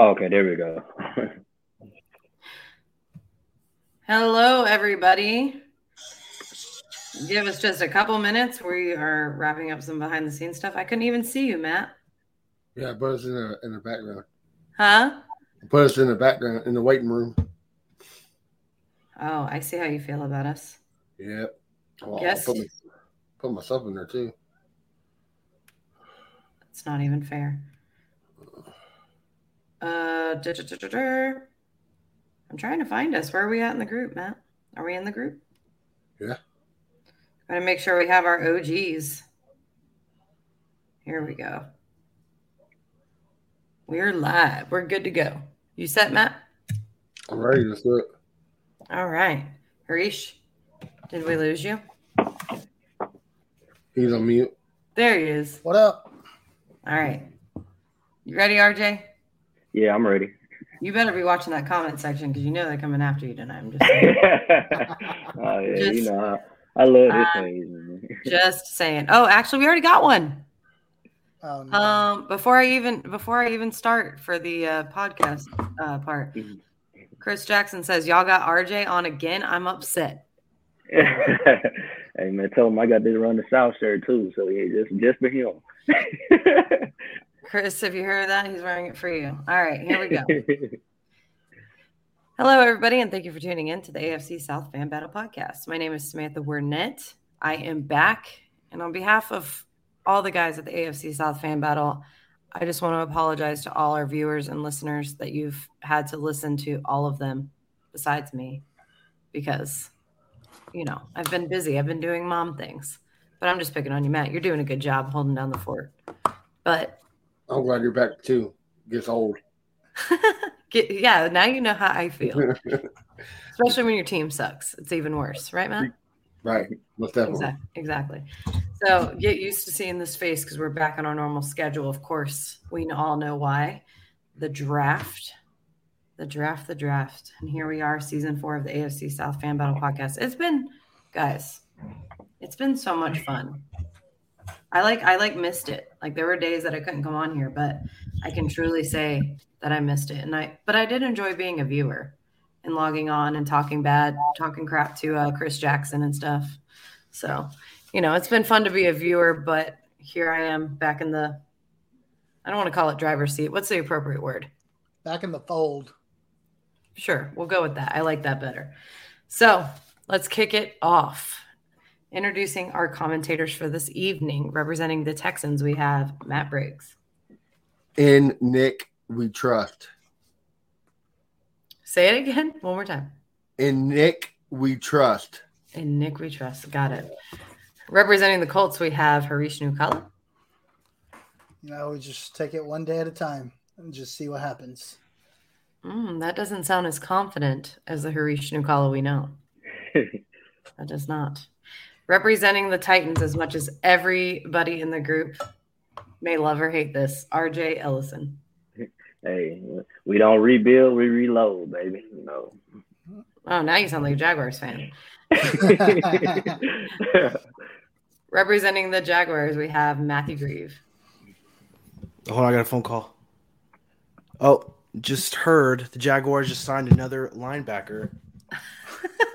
Oh, okay, there we go. Hello, everybody. Give us just a couple minutes. We are wrapping up some behind the scenes stuff. I couldn't even see you, Matt. Yeah, put us in the in the background. Huh? Put us in the background in the waiting room. Oh, I see how you feel about us. Yep. Well, Yes. Put, me, put myself in there too. It's not even fair. Uh, duh, duh, duh. I'm trying to find us. Where are we at in the group, Matt? Are we in the group? Yeah. Gotta make sure we have our OGs. Here we go. We're live. We're good to go. You set, Matt? I'm ready. Let's do it. All right. Harish, did we lose you? He's on mute. There he is. What up? All right. You ready, RJ? Yeah, I'm ready. You better be watching that comment section because you know they're coming after you tonight. I'm just saying. oh yeah, Just- you know I, I love this Uh, thing. just saying. Oh, actually, we already got one. Oh, no. Um, before I even before I even start for the uh, podcast uh, part, Mhm. Chris Jackson says y'all got RJ on again. I'm upset. hey man, tell him I got this run the south shirt too. So yeah, just just for him. Chris, if you heard that, he's wearing it for you. All right, here we go. Hello, everybody, and thank you for tuning in to the AFC South Fan Battle Podcast. My name is Samantha Wernet. I am back, and on behalf of all the guys at the AFC South Fan Battle, I just want to apologize to all our viewers and listeners that you've had to listen to all of them besides me because, you know, I've been busy. I've been doing mom things, but I'm just picking on you, Matt. You're doing a good job holding down the fort. But I'm glad you're back too. Gets old. Get, yeah, now you know how I feel. Especially when your team sucks. It's even worse, right, Matt? right. Most definitely. Exactly. Exactly. So get used to seeing this face because we're back on our normal schedule. Of course, we all know why. The draft, the draft, the draft. And here we are, season four of the AFC South Fan Battle Podcast. It's been, guys, it's been so much fun. I like I like missed it. Like there were days that I couldn't come on here, but I can truly say that I missed it. And I but I did enjoy being a viewer and logging on and talking bad, talking crap to uh, Chris Jackson and stuff. So, you know, it's been fun to be a viewer, but here I am back in the I don't want to call it driver's seat. What's the appropriate word? Back in the fold. Sure, we'll go with that. I like that better. So let's kick it off. Introducing our commentators for this evening, representing the Texans, we have Matt Briggs. In Nick, we trust. Say it again, one more time. In Nick, we trust. And Nick, we trust. Got it. Representing the Colts, we have Harish Nookala. You know, we just take it one day at a time and just see what happens. Mm, that doesn't sound as confident as the Harish Nookala we know. That does not. Representing the Titans as much as everybody in the group may love or hate this, RJ Ellison. hey, we don't rebuild, we reload, baby. No. Oh, now you sound like a Jaguars fan. Representing the Jaguars, we have Matthew Grieve. Hold on, I got a phone call. Oh, just heard the Jaguars just signed another linebacker.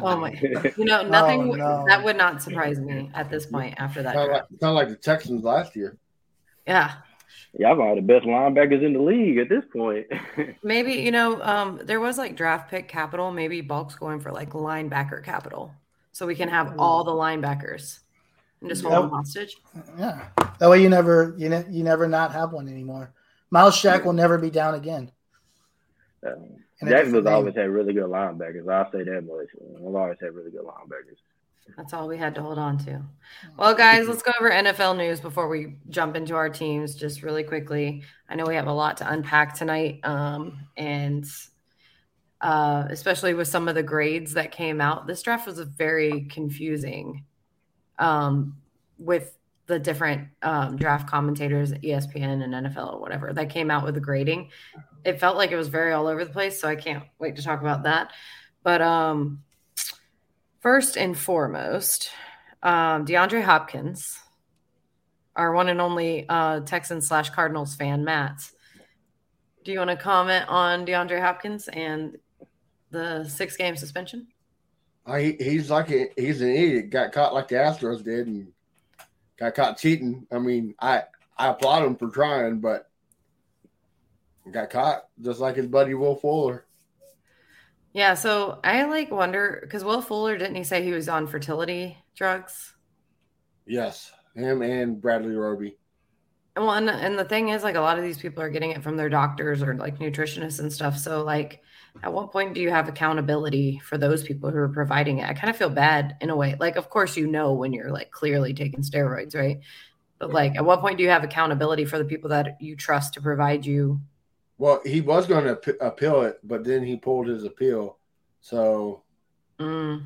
Oh my! You know, nothing Oh, no. that would not surprise me at this point after that. Sound like, sound like the Texans last year. Yeah, Y'all got the best linebackers in the league at this point. maybe you know, um, there was like draft pick capital. Maybe Bulk's going for like linebacker capital, so we can have all the linebackers and just hold Yep. them hostage. yeah. That way you never you ne- you never not have one anymore. Myles Jack will never be down again. Um, And Jacksonville's name. always had really good linebackers. I'll say that much. We've always had really good linebackers. That's all we had to hold on to. Well, guys, let's go over NFL news before we jump into our teams just really quickly. I know we have a lot to unpack tonight. Um, and uh, especially with some of the grades that came out. This draft was very confusing um, with the different um, draft commentators, ESPN and NFL or whatever, that came out with the grading. It felt like it was very all over the place. So I can't wait to talk about that. But um, first and foremost, um, DeAndre Hopkins, our one and only uh, Texans slash Cardinals fan, Matt. Do you want to comment on DeAndre Hopkins and the six game suspension? I, he's like a, he's an idiot. Got caught like the Astros did and got caught cheating. I mean, I I applaud him for trying, but got caught just like his buddy Will Fuller. Yeah, so I like wonder because Will Fuller didn't he say he was on fertility drugs? Yes, him and Bradley Roby. Well, and, and the thing is, like, a lot of these people are getting it from their doctors or like nutritionists and stuff. So, like, at what point do you have accountability for those people who are providing it? I kind of feel bad in a way. Like, of course, you know when you're like clearly taking steroids, right? But like, at what point do you have accountability for the people that you trust to provide you? Well, he was going to appeal it, but then he pulled his appeal. So, mm.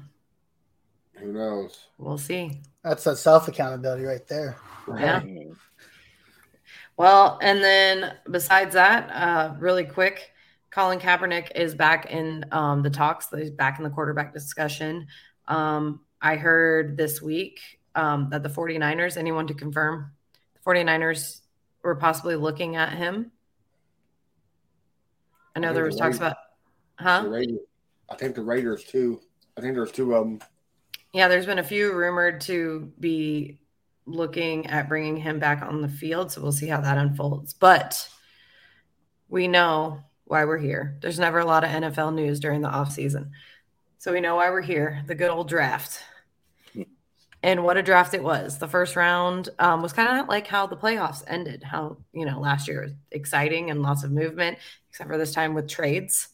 who knows? We'll see. That's a self accountability right there. Yeah. Well, and then besides that, uh, really quick, Colin Kaepernick is back in um, the talks. He's back in the quarterback discussion. Um, I heard this week um, that the 49ers, anyone to confirm, the 49ers were possibly looking at him. I know I there was talks about, huh? I think the Raiders too. I think there's two of them. Yeah, there's been a few rumored to be looking at bringing him back on the field. So we'll see how that unfolds. But we know why we're here. There's never a lot of NFL news during the offseason. So we know why we're here the good old draft. And what a draft it was. The first round um, was kind of like how the playoffs ended, how, you know, last year was exciting and lots of movement, except for this time with trades.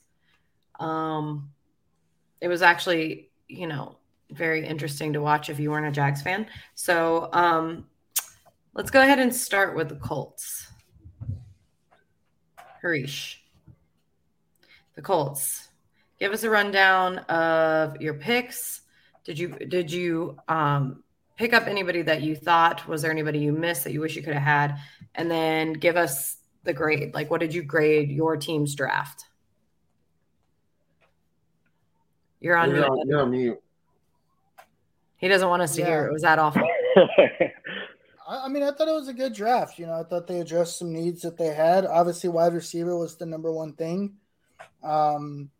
Um, it was actually, you know, very interesting to watch if you weren't a Jags fan. So um, let's go ahead and start with the Colts. Harish, the Colts. Give us a rundown of your picks. Did you did you um, pick up anybody that you thought was there anybody you missed that you wish you could have had, and then give us the grade. Like, what did you grade your team's draft? You're on. You're on, you're on mute. He doesn't want us to yeah. hear it. Was that awful? I mean, I thought it was a good draft. You know, I thought they addressed some needs that they had. Obviously, wide receiver was the number one thing. Um,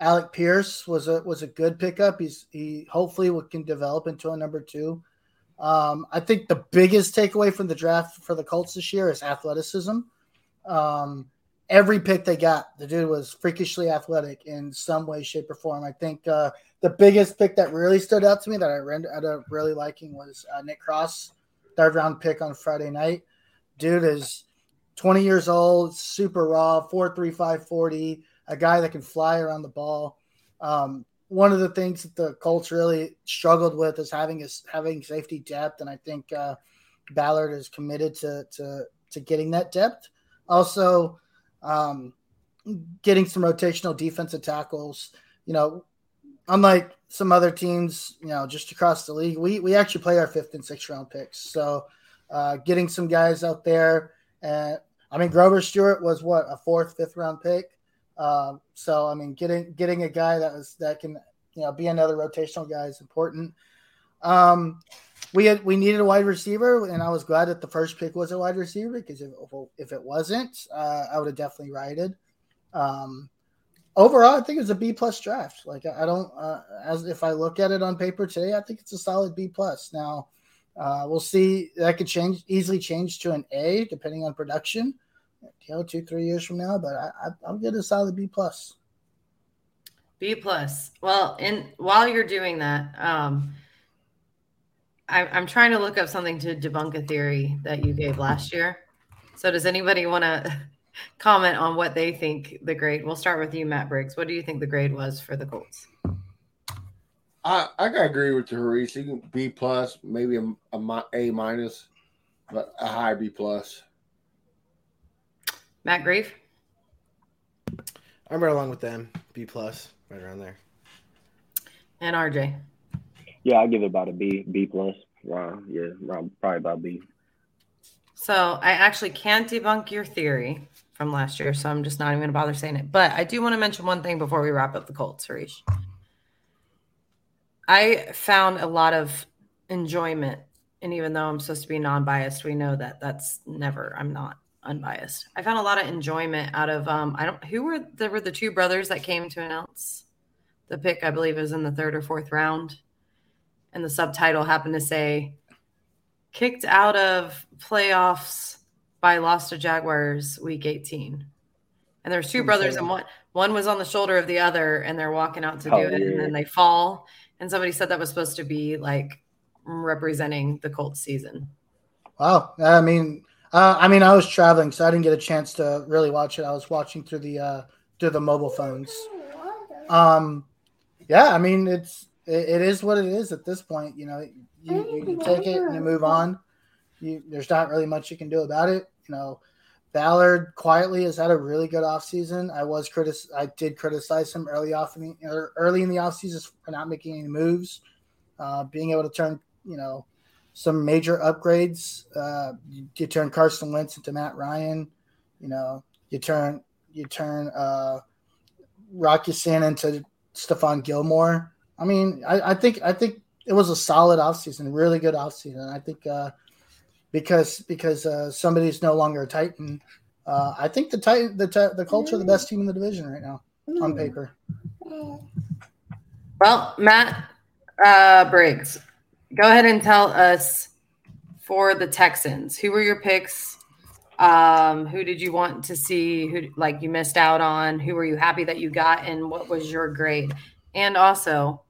Alec Pierce was a was a good pickup. He's he hopefully can develop into a number two. Um, I think the biggest takeaway from the draft for the Colts this year is athleticism. Um, every pick they got, the dude was freakishly athletic in some way, shape, or form. I think uh, the biggest pick that really stood out to me that I ended up really liking was uh, Nick Cross, third round pick on Friday night. Dude is 20 years old, super raw, 435 40, a guy that can fly around the ball. Um, one of the things that the Colts really struggled with is having is having safety depth, and I think uh, Ballard is committed to to to getting that depth. Also, um, getting some rotational defensive tackles. You know, unlike some other teams, you know, just across the league, we we actually play our fifth and sixth round picks. So, uh, getting some guys out there, and I mean, Grover Stewart was what a fourth, fifth round pick. Uh, so, I mean, getting getting a guy that was that can you know be another rotational guy is important. Um, we had we needed a wide receiver, and I was glad that the first pick was a wide receiver because if if it wasn't, uh, I would have definitely righted. Um, overall, I think it was a B plus draft. Like I don't, uh, as if I look at it on paper today, I think it's a solid B plus. Now, uh, we'll see. That could change easily change to an A depending on production. You know, two three years from now, but I, I, I'll a solid B plus. B plus. Well, and while you're doing that, um, I, I'm trying to look up something to debunk a theory that you gave last year. So, does anybody want to comment on what they think the grade? We'll start with you, Matt Briggs. What do you think the grade was for the Colts? I I gotta agree with you, Harish. You can B plus, maybe a, a A minus, but a high B plus. Matt Grieve. I'm right along with them. B plus, right around there. And RJ. Yeah, I give it about a B, B plus. Wow, yeah, probably about B. So I actually can't debunk your theory from last year, so I'm just not even to bother saying it. But I do want to mention one thing before we wrap up the Colts, Harish. I found a lot of enjoyment, and even though I'm supposed to be non-biased, we know that that's never. I'm not unbiased. I found a lot of enjoyment out of um. I don't. Who were there? Were the two brothers that came to announce the pick? I believe it was in the third or fourth round, and the subtitle happened to say kicked out of playoffs by loss to Jaguars week 18. And there's two Didn't brothers say and one one was on the shoulder of the other and they're walking out to Oh, do it and then they fall and somebody said that was supposed to be like representing the Colts season. Wow. I mean, uh, I mean, I was traveling, so I didn't get a chance to really watch it. I was watching through the uh, through the mobile phones. Um, yeah, I mean, it's it, it is what it is at this point. You know, you, you, take it and you move on. You, there's not really much you can do about it. You know, Ballard quietly has had a really good offseason. I was critic, I did criticize him early off in the, or early in the offseason for not making any moves, uh, being able to turn you know some major upgrades. Uh, you, you turn Carson Wentz into Matt Ryan. You know, you turn you turn uh, Rock Ya-Sin into Stephon Gilmore. I mean, I, I think I think it was a solid offseason, really good offseason. I think uh, because because uh, somebody's no longer a Titan. Uh, I think the Titan the the Colts are the best team in the division right now on paper. Well, Matt uh, Briggs, go ahead and tell us for the Texans, who were your picks? Um, who did you want to see? Who like you missed out on? Who were you happy that you got? And what was your grade? And also,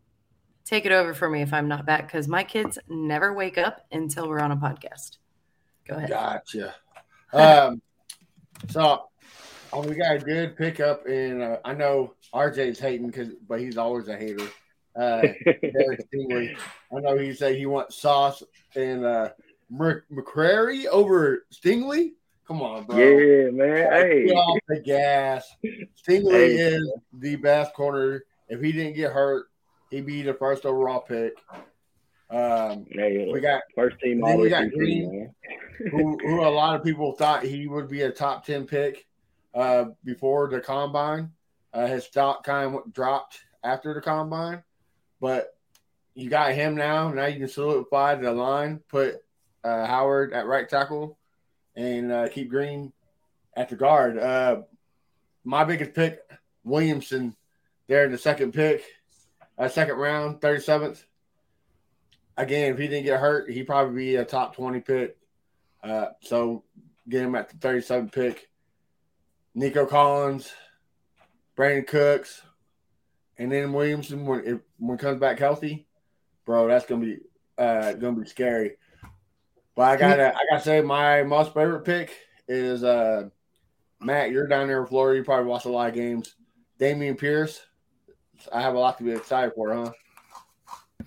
take it over for me if I'm not back because my kids never wake up until we're on a podcast. Go ahead. Gotcha. Um, so oh, we got a good pickup, and uh, I know RJ's hating because, but he's always a hater. Uh, I know he said he wants Sauce and uh, Mc- McCreary over Stingley. Come on, bro. Yeah, man. Hey, Get off the gas. Stingley Hey. is the best corner. If he didn't get hurt, he'd be the first overall pick. Um, hey, we got first team then we got Green. who, who a lot of people thought he would be a top 10 pick uh, before the combine. Uh, his stock kind of dropped after the combine, but you got him now. Now you can solidify the line, put uh, Howard at right tackle, and uh, keep Green at the guard. Uh, my biggest pick, Williamson, there in the second pick, uh, second round, 37th. Again, if he didn't get hurt, he'd probably be a top 20 pick. Uh, so get him at the 37 pick. Nico Collins, Brandin Cooks, and then Williamson when it when comes back healthy, bro, that's gonna be uh gonna be scary. But I gotta I gotta say my most favorite pick is uh Matt, you're down there in Florida, you probably watch a lot of games. Dameon Pierce. I have a lot to be excited for, huh?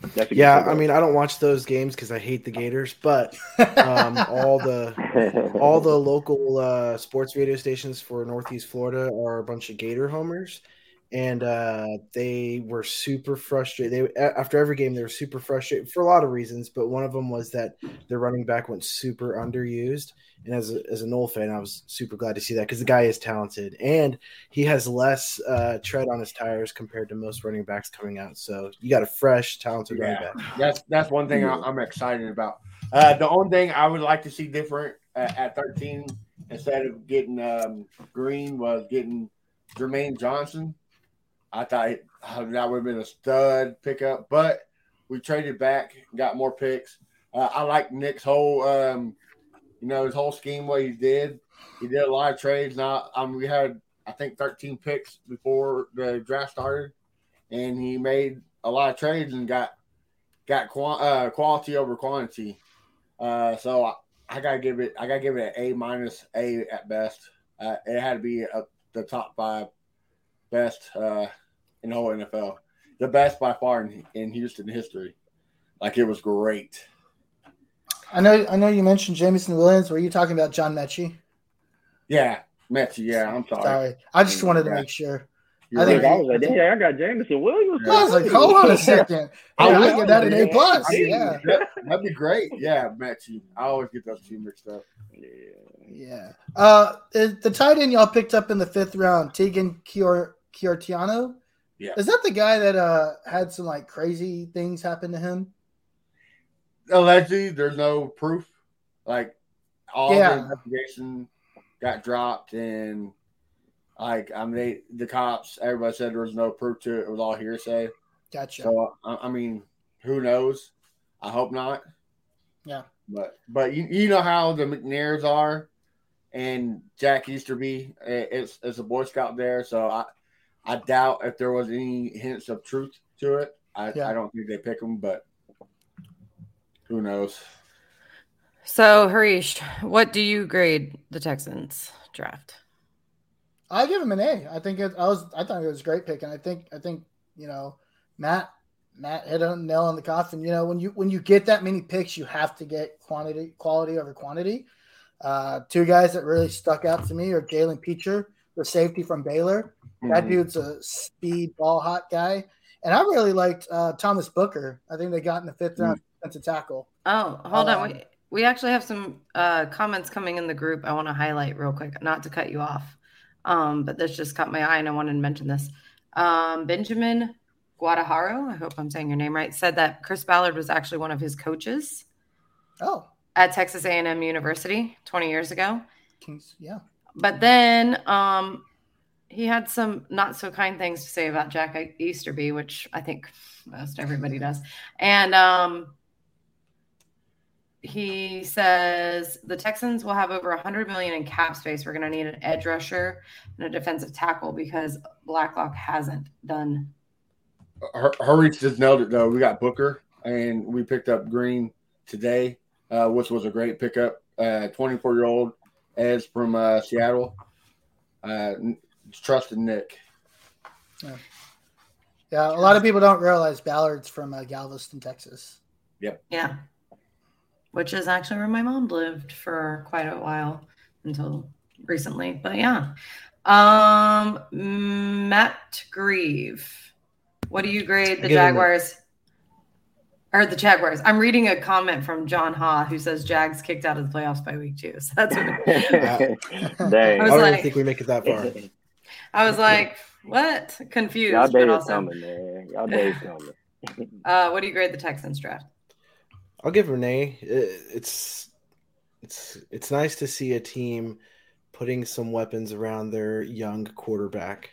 That's a good Yeah. I mean, I don't watch those games because I hate the Gators, but um, all the all the local uh, sports radio stations for Northeast Florida are a bunch of Gator homers, and uh, they were super frustrated. They after every game they were super frustrated for a lot of reasons, but one of them was that their running back went super underused. And as a, as a Nole fan, I was super glad to see that because the guy is talented and he has less uh, tread on his tires compared to most running backs coming out. So you got a fresh, talented running back. That's that's one thing I'm excited about. Uh, the only thing I would like to see different at, at 13 instead of getting um, Green was getting Jermaine Johnson. I thought uh, that would have been a stud pickup, but we traded back, got more picks. Uh, I like Nick's whole, um, you know, his whole scheme. What he did, he did a lot of trades. Now, um, we had I think 13 picks before the draft started, and he made a lot of trades and got got uh, quality over quantity. Uh, so I, I gotta give it. I gotta give it an A minus A at best. Uh, it had to be a, the top five best uh, in the whole NFL. The best by far in, in Houston history. Like it was great. I know I know you mentioned Jameson Williams. Were you talking about John Metchie? Yeah, Metsy. Yeah, I'm sorry. Sorry, I just wanted to Yeah. make sure. You're I think I was like, dang, I got Jameson Williams. I was like, hold on a second. I Yeah, I would- get that an A plus. I mean, Yeah. that, that'd be great. Yeah, Matt. You, I always get those two mixed up. Yeah. Yeah. Uh, the tight end y'all picked up in the fifth round, Tegan Kior Kiortiano. Yeah. Is that the guy that uh had some like crazy things happen to him? Allegedly, there's no proof. Like all Yeah. the investigation got dropped, and like I mean, they, the cops, everybody said there was no proof to it. It was all hearsay. Gotcha. So I, I mean, who knows? I hope not. Yeah. But but you, you know how the McNairs are, and Jack Easterby is is a Boy Scout there. So I I doubt if there was any hints of truth to it. I, Yeah. I don't think they pick him, but who knows? So, Harish, what do you grade the Texans draft? I give him an A. I think it, I was. I thought it was a great pick, and I think I think you know Matt Matt hit a nail on the coffin. You know when you when you get that many picks, you have to get quantity quality over quantity. Uh, two guys that really stuck out to me are Jalen Pitre, the safety from Baylor. That Mhm. dude's a speed ball hot guy, and I really liked uh, Thomas Booker. I think they got in the fifth round defensive tackle. Oh, hold Um, on. We, we actually have some uh, comments coming in the group I want to highlight real quick, not to cut you off. Um, but this just caught my eye and I wanted to mention this. Um, Benjamin Guadajaro, I hope I'm saying your name right, said that Chris Ballard was actually one of his coaches Oh, at Texas A&M University 20 years ago. Kings, yeah. But then um, he had some not so kind things to say about Jack Easterby, which I think most everybody does. And um, he says the Texans will have over 100 million in cap space. We're going to need an edge rusher and a defensive tackle because Blacklock hasn't done. Hurry just nailed it though. We got Booker and we picked up Green today, uh, which was a great pickup. Uh, 24 year old Eds from uh, Seattle. N- trusted Nick. Yeah, a lot of people don't realize Ballard's from uh, Galveston, Texas. Yep. Yeah. Which is actually where my mom lived for quite a while until recently. But yeah. Um Matt Grieve. What do you grade the Give him a- Jaguars? Or the Jaguars. I'm reading a comment from John Ha who says Jags kicked out of the playoffs by week two. So that's what Dang. I I don't like- even think we make it that far. I was like, what? Confused. Y'all but also, coming, man. Y'all days coming. uh, what do you grade the Texans draft? I'll give Renee. It's it's it's nice to see a team putting some weapons around their young quarterback,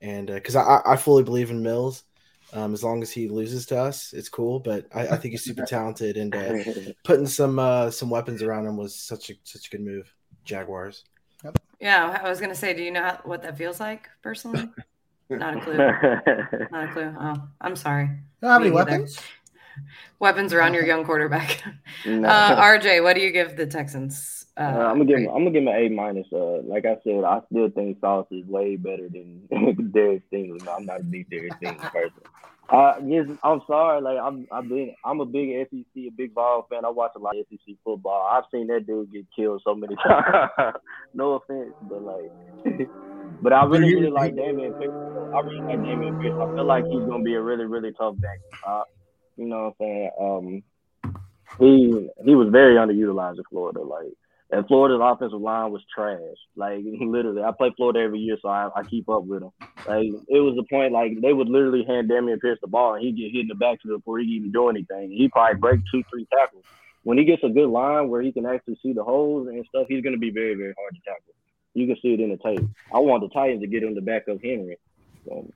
and because I I fully believe in Mills. Um, as long as he loses to us, it's cool. But I, I think he's super talented, and uh, putting some uh, some weapons around him was such a such a good move. Jaguars. Yeah, I was gonna say, do you know how, what that feels like personally? Not a clue. Not a clue. Oh, I'm sorry. You have Me any neither. weapons? Weapons around your young quarterback. No. Uh, RJ, what do you give the Texans? Uh, Uh, I'm gonna give him. I'm gonna give him an A minus. Uh, like I said, I still think Sauce is way better than Darius Stingley. I'm not a big Darius Stingley person. Uh, yes, I'm sorry. Like I'm, I've been. I'm a big SEC, a big ball fan. I watch a lot of SEC football. I've seen that dude get killed so many times. no offense, but like, but I really, really like Dameon Pierce. I really like Dameon Pierce. I feel like he's gonna be a really, really tough back. Uh, you know what I'm saying? Um, he he was very underutilized in Florida. Like, and Florida's offensive line was trash. Like, literally, I play Florida every year, so I, I keep up with them. Like, it was the point like they would literally hand Dameon Pierce the ball, and he get hit in the back to before he even do anything. He probably break two, three tackles. When he gets a good line where he can actually see the holes and stuff, he's gonna be very, very hard to tackle. You can see it in the tape. I want the Titans to get him the back of Henry. So,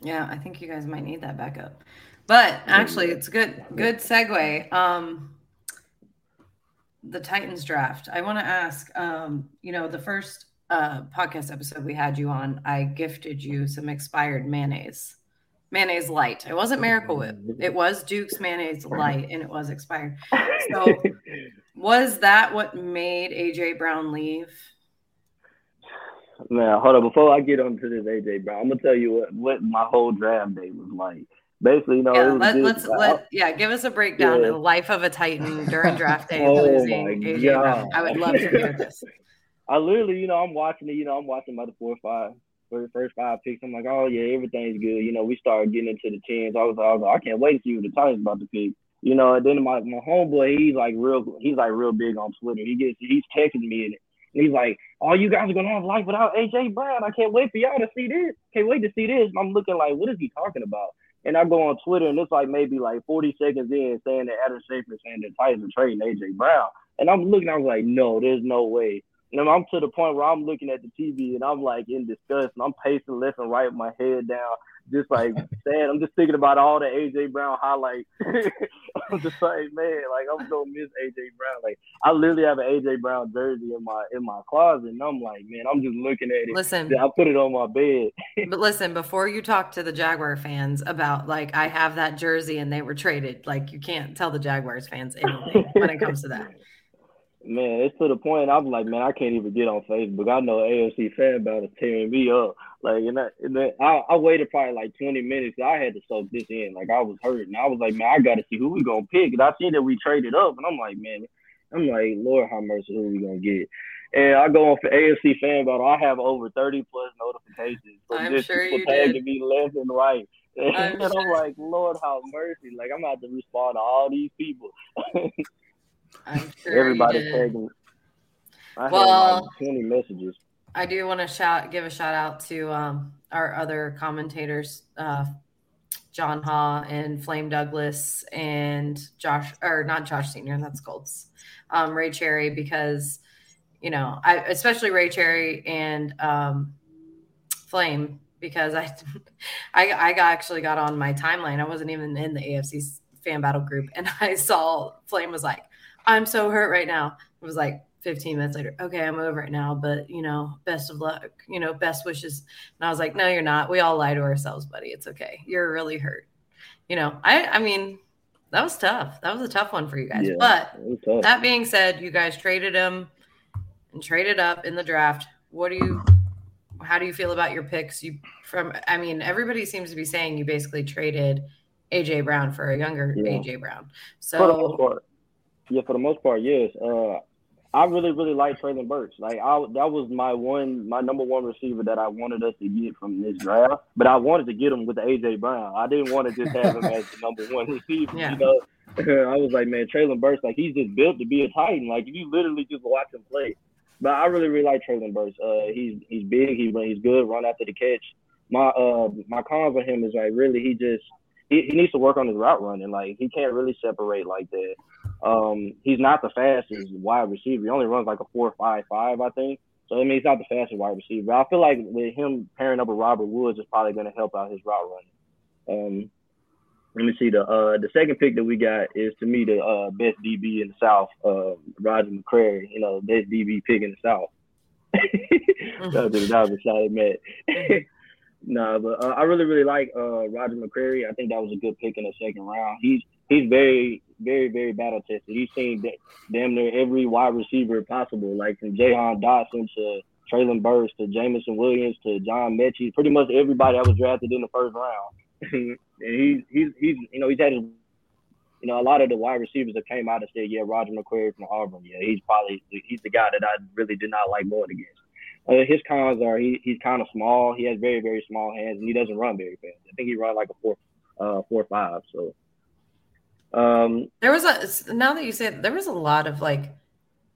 Yeah, I think you guys might need that backup. But actually, it's a good good segue. Um, the Titans draft. I want to ask. Um, you know, the first uh, podcast episode we had you on, I gifted you some expired mayonnaise, mayonnaise light. It wasn't Miracle Whip. It was Duke's mayonnaise light, and it was expired. So, was that what made AJ Brown leave? Man, hold on. Before I get onto this AJ Brown, I'm gonna tell you what, what my whole draft day was like. Basically, you know, Yeah, let, let's let yeah, give us a breakdown Yeah. of the life of a Titan during draft day Oh losing my AJ Brown. I would love to hear this. I literally, you know, I'm watching it. You know, I'm watching by the four or five, first first five picks. I'm like, oh yeah, everything's good. You know, we started getting into the tens. I was, I was like, I can't wait to see what the Titans about to pick. You know, and then my, my homeboy, he's like real, he's like real big on Twitter. He gets, he's texting me in it, and he's like, "Oh, you guys are gonna have life without AJ Brown. I can't wait for y'all to see this. Can't wait to see this." And I'm looking like, what is he talking about? And I go on Twitter and it's like maybe like 40 seconds in saying that Adam Schefter saying the Titans are trading AJ Brown. And I'm looking, I was like, no, there's no way. And I'm to the point where I'm looking at the TV and I'm like in disgust and I'm pacing left and right with my head down just like sad. I'm just thinking about all the AJ Brown highlights. I'm just like, man, like I'm gonna miss AJ Brown. Like I literally have an AJ Brown jersey in my in my closet, and I'm like, man, I'm just looking at it. Listen, I put it on my bed. but listen, before you talk to the Jaguar fans about like I have that jersey and they were traded, like you can't tell the Jaguars fans anything when it comes to that man, it's to the point I'm like, man, I can't even get on Facebook. I know AFC fan battle tearing me up. Like, and, I, and then I, I waited probably like 20 minutes. I had to soak this in. Like, I was hurting. I was like, man, I got to see who we gonna pick. And I see that we traded up, and I'm like, man, I'm like, Lord, how mercy, who we gonna get? And I go on for AFC fan battle. I have over 30 plus notifications from I'm just sure people tagging me left and right. And I'm, and I'm like, Lord, how mercy. Like, I'm about to respond to all these people. I'm sure everybody tagging. I well, like 20 messages. I do want to shout, give a shout out to um, our other commentators, uh, John Ha and Flame Douglas and Josh, or not Josh Senior, that's Colts, um, Ray Cherry, because you know, I especially Ray Cherry and um, Flame because I, I, I actually got on my timeline. I wasn't even in the AFC fan battle group, and I saw Flame was like, I'm so hurt right now. It was like 15 minutes later. Okay, I'm over it now, but you know, best of luck, you know, best wishes. And I was like, no, you're not. We all lie to ourselves, buddy. It's okay. You're really hurt. You know, I, I mean, that was tough. That was a tough one for you guys. Yeah, but that being said, you guys traded him and traded up in the draft. What do you, how do you feel about your picks? You from, I mean, everybody seems to be saying you basically traded AJ Brown for a younger yeah. AJ Brown. So yeah, for the most part, yes. Uh, I really, really like Treylon Burks. Like, I that was my one, my number one receiver that I wanted us to get from this draft. But I wanted to get him with the AJ Brown. I didn't want to just have him as the number one receiver. Yeah. You know, I was like, man, Treylon Burks, like he's just built to be a Titan. Like if you literally just watch him play. But I really, really like Treylon Burks. Uh, he's he's big. He he's good. Run after the catch. My uh my cons on him is like really he just he, he needs to work on his route running. Like he can't really separate like that. Um, he's not the fastest wide receiver. He only runs like a four five five, I think. So I mean, he's not the fastest wide receiver. But I feel like with him pairing up with Robert Woods is probably going to help out his route running. Um, let me see the uh the second pick that we got is to me the uh best DB in the South, uh Roger McCreary. You know, best DB pick in the South. that was a shot at nah, but uh, I really really like uh Roger McCreary. I think that was a good pick in the second round. He's he's very, very, very battle tested. He's seen damn near every wide receiver possible, like from Jahan Dotson to Treylon Burks to Jameson Williams to John Metchie, pretty much everybody that was drafted in the first round. and he's he's he's you know he's had his you know a lot of the wide receivers that came out and said yeah Roger McCreary from Auburn yeah he's probably he's the guy that I really did not like going against. Uh, his cons are he he's kind of small. He has very very small hands and he doesn't run very fast. I think he runs like a four uh four five. So um, there was a now that you say it, there was a lot of like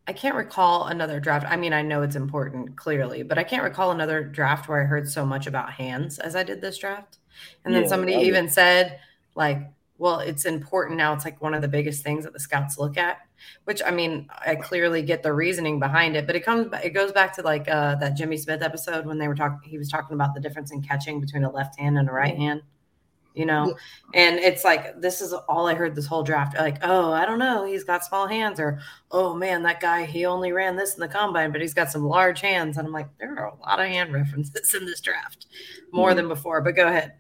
I can't recall another draft. I mean, I know it's important clearly, but I can't recall another draft where I heard so much about hands as I did this draft. And then yeah, somebody even said like, well, it's important now. It's like one of the biggest things that the scouts look at. Which I mean, I clearly get the reasoning behind it, but it comes it goes back to like uh, that Jimmy Smith episode when they were talking. He was talking about the difference in catching between a left hand and a right hand you know yeah. and it's like this is all i heard this whole draft like oh i don't know he's got small hands or oh man that guy he only ran this in the combine but he's got some large hands and i'm like there are a lot of hand references in this draft more mm-hmm. than before but go ahead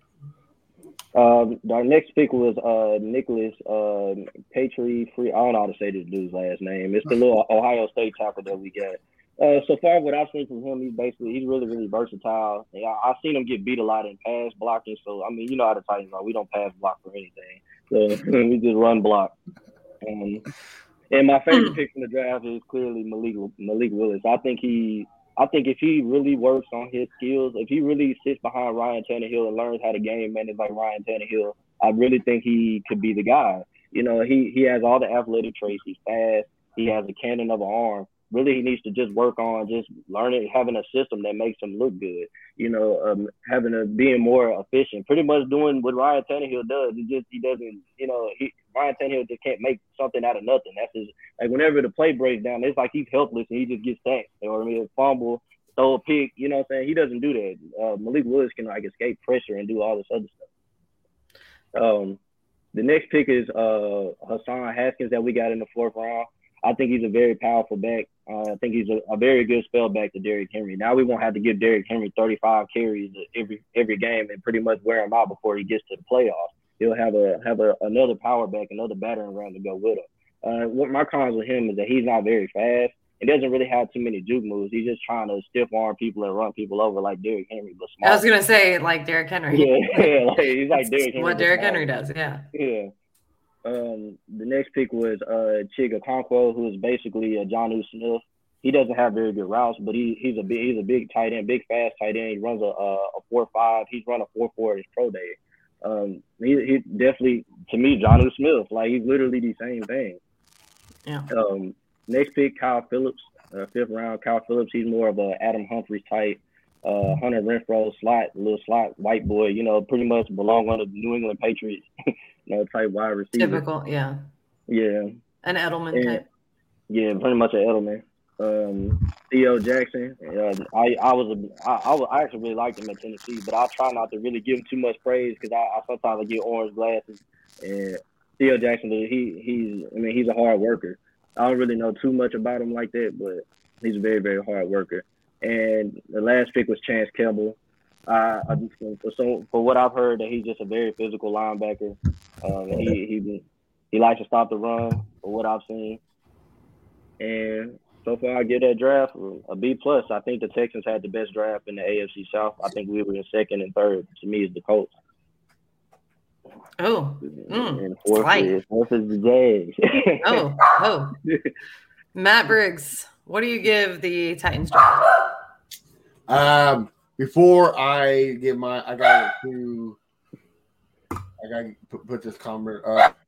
um, our next pick was uh, Nicholas uh, Patry Free. I don't know how to say this dude's last name. It's the little Ohio State tackle that we got. Uh, so far, what I've seen from him, he's basically he's really really versatile. Yeah, I've seen him get beat a lot in pass blocking. So I mean, you know how the Titans are. We don't pass block for anything. So we just run block. Um, and my favorite pick from the draft is clearly Malik Malik Willis. I think he I think if he really works on his skills, if he really sits behind Ryan Tannehill and learns how to game manage like Ryan Tannehill, I really think he could be the guy. You know, he he has all the athletic traits. He's fast. He has a cannon of an arm really he needs to just work on just learning having a system that makes him look good. You know, um, having a being more efficient. Pretty much doing what Ryan Tannehill does. It just he doesn't. You know, he Ryan Tannehill just can't make something out of nothing. That's his like whenever the play breaks down, it's like he's helpless and he just gets sacked. What I mean? Fumble, throw a pick. You know what I'm saying? He doesn't do that. Uh, Malik Willis can like escape pressure and do all this other stuff. Um, the next pick is uh Hassan Haskins that we got in the fourth round. I think he's a very powerful back. Uh, I think he's a, a, very good spell back to Derrick Henry. Now we won't have to give Derrick Henry 35 carries every every game and pretty much wear him out before he gets to the playoffs. He'll have a have a, another power back, another battering ram to go with him. Uh, what my cons with him is that he's not very fast. He doesn't really have too many juke moves. He's just trying to stiff arm people and run people over like Derrick Henry. But small. I was gonna say like Derrick Henry. Yeah, yeah like, he's like Derrick Henry. What Derrick Henry does, yeah. Yeah. Um, the next pick was uh, Chig Okonkwo, who is basically a Jonnu Smith. He doesn't have very good routes, but he he's a big he's a big tight end, big fast tight end. He runs a a, a four five. He's run a four four at his pro day. Um, he he definitely to me Jonnu Smith. Like he's literally the same thing. Yeah. Um, next pick Kyle Phillips, uh, fifth round. Kyle Phillips. He's more of a Adam Humphries type. Uh, Hunter Renfrow slot, little slot white boy. You know, pretty much belong on the New England Patriots. you know, type wide receiver. Typical, yeah. Yeah. An Edelman and, type. Yeah, pretty much an Edelman. Um, Theo Jackson. Uh, I I was a, I, I, was, I actually really liked him at Tennessee, but I try not to really give him too much praise because I, I sometimes I get orange glasses. And Theo Jackson, he he's I mean he's a hard worker. I don't really know too much about him like that, but he's a very very hard worker. And the last pick was Chance Campbell. Uh, I just, for so for what I've heard, that he's just a very physical linebacker. Um, he he he likes to stop the run. For what I've seen, and so far I give that draft a B plus. I think the Texans had the best draft in the AFC South. I think we were in second and third. To me, is the Colts. Oh, mm, and fourth is, fourth is the Jags. oh, oh. Matt Briggs, what do you give the Titans draft? Um, before I give my, I got to, I got to put, put this comment up.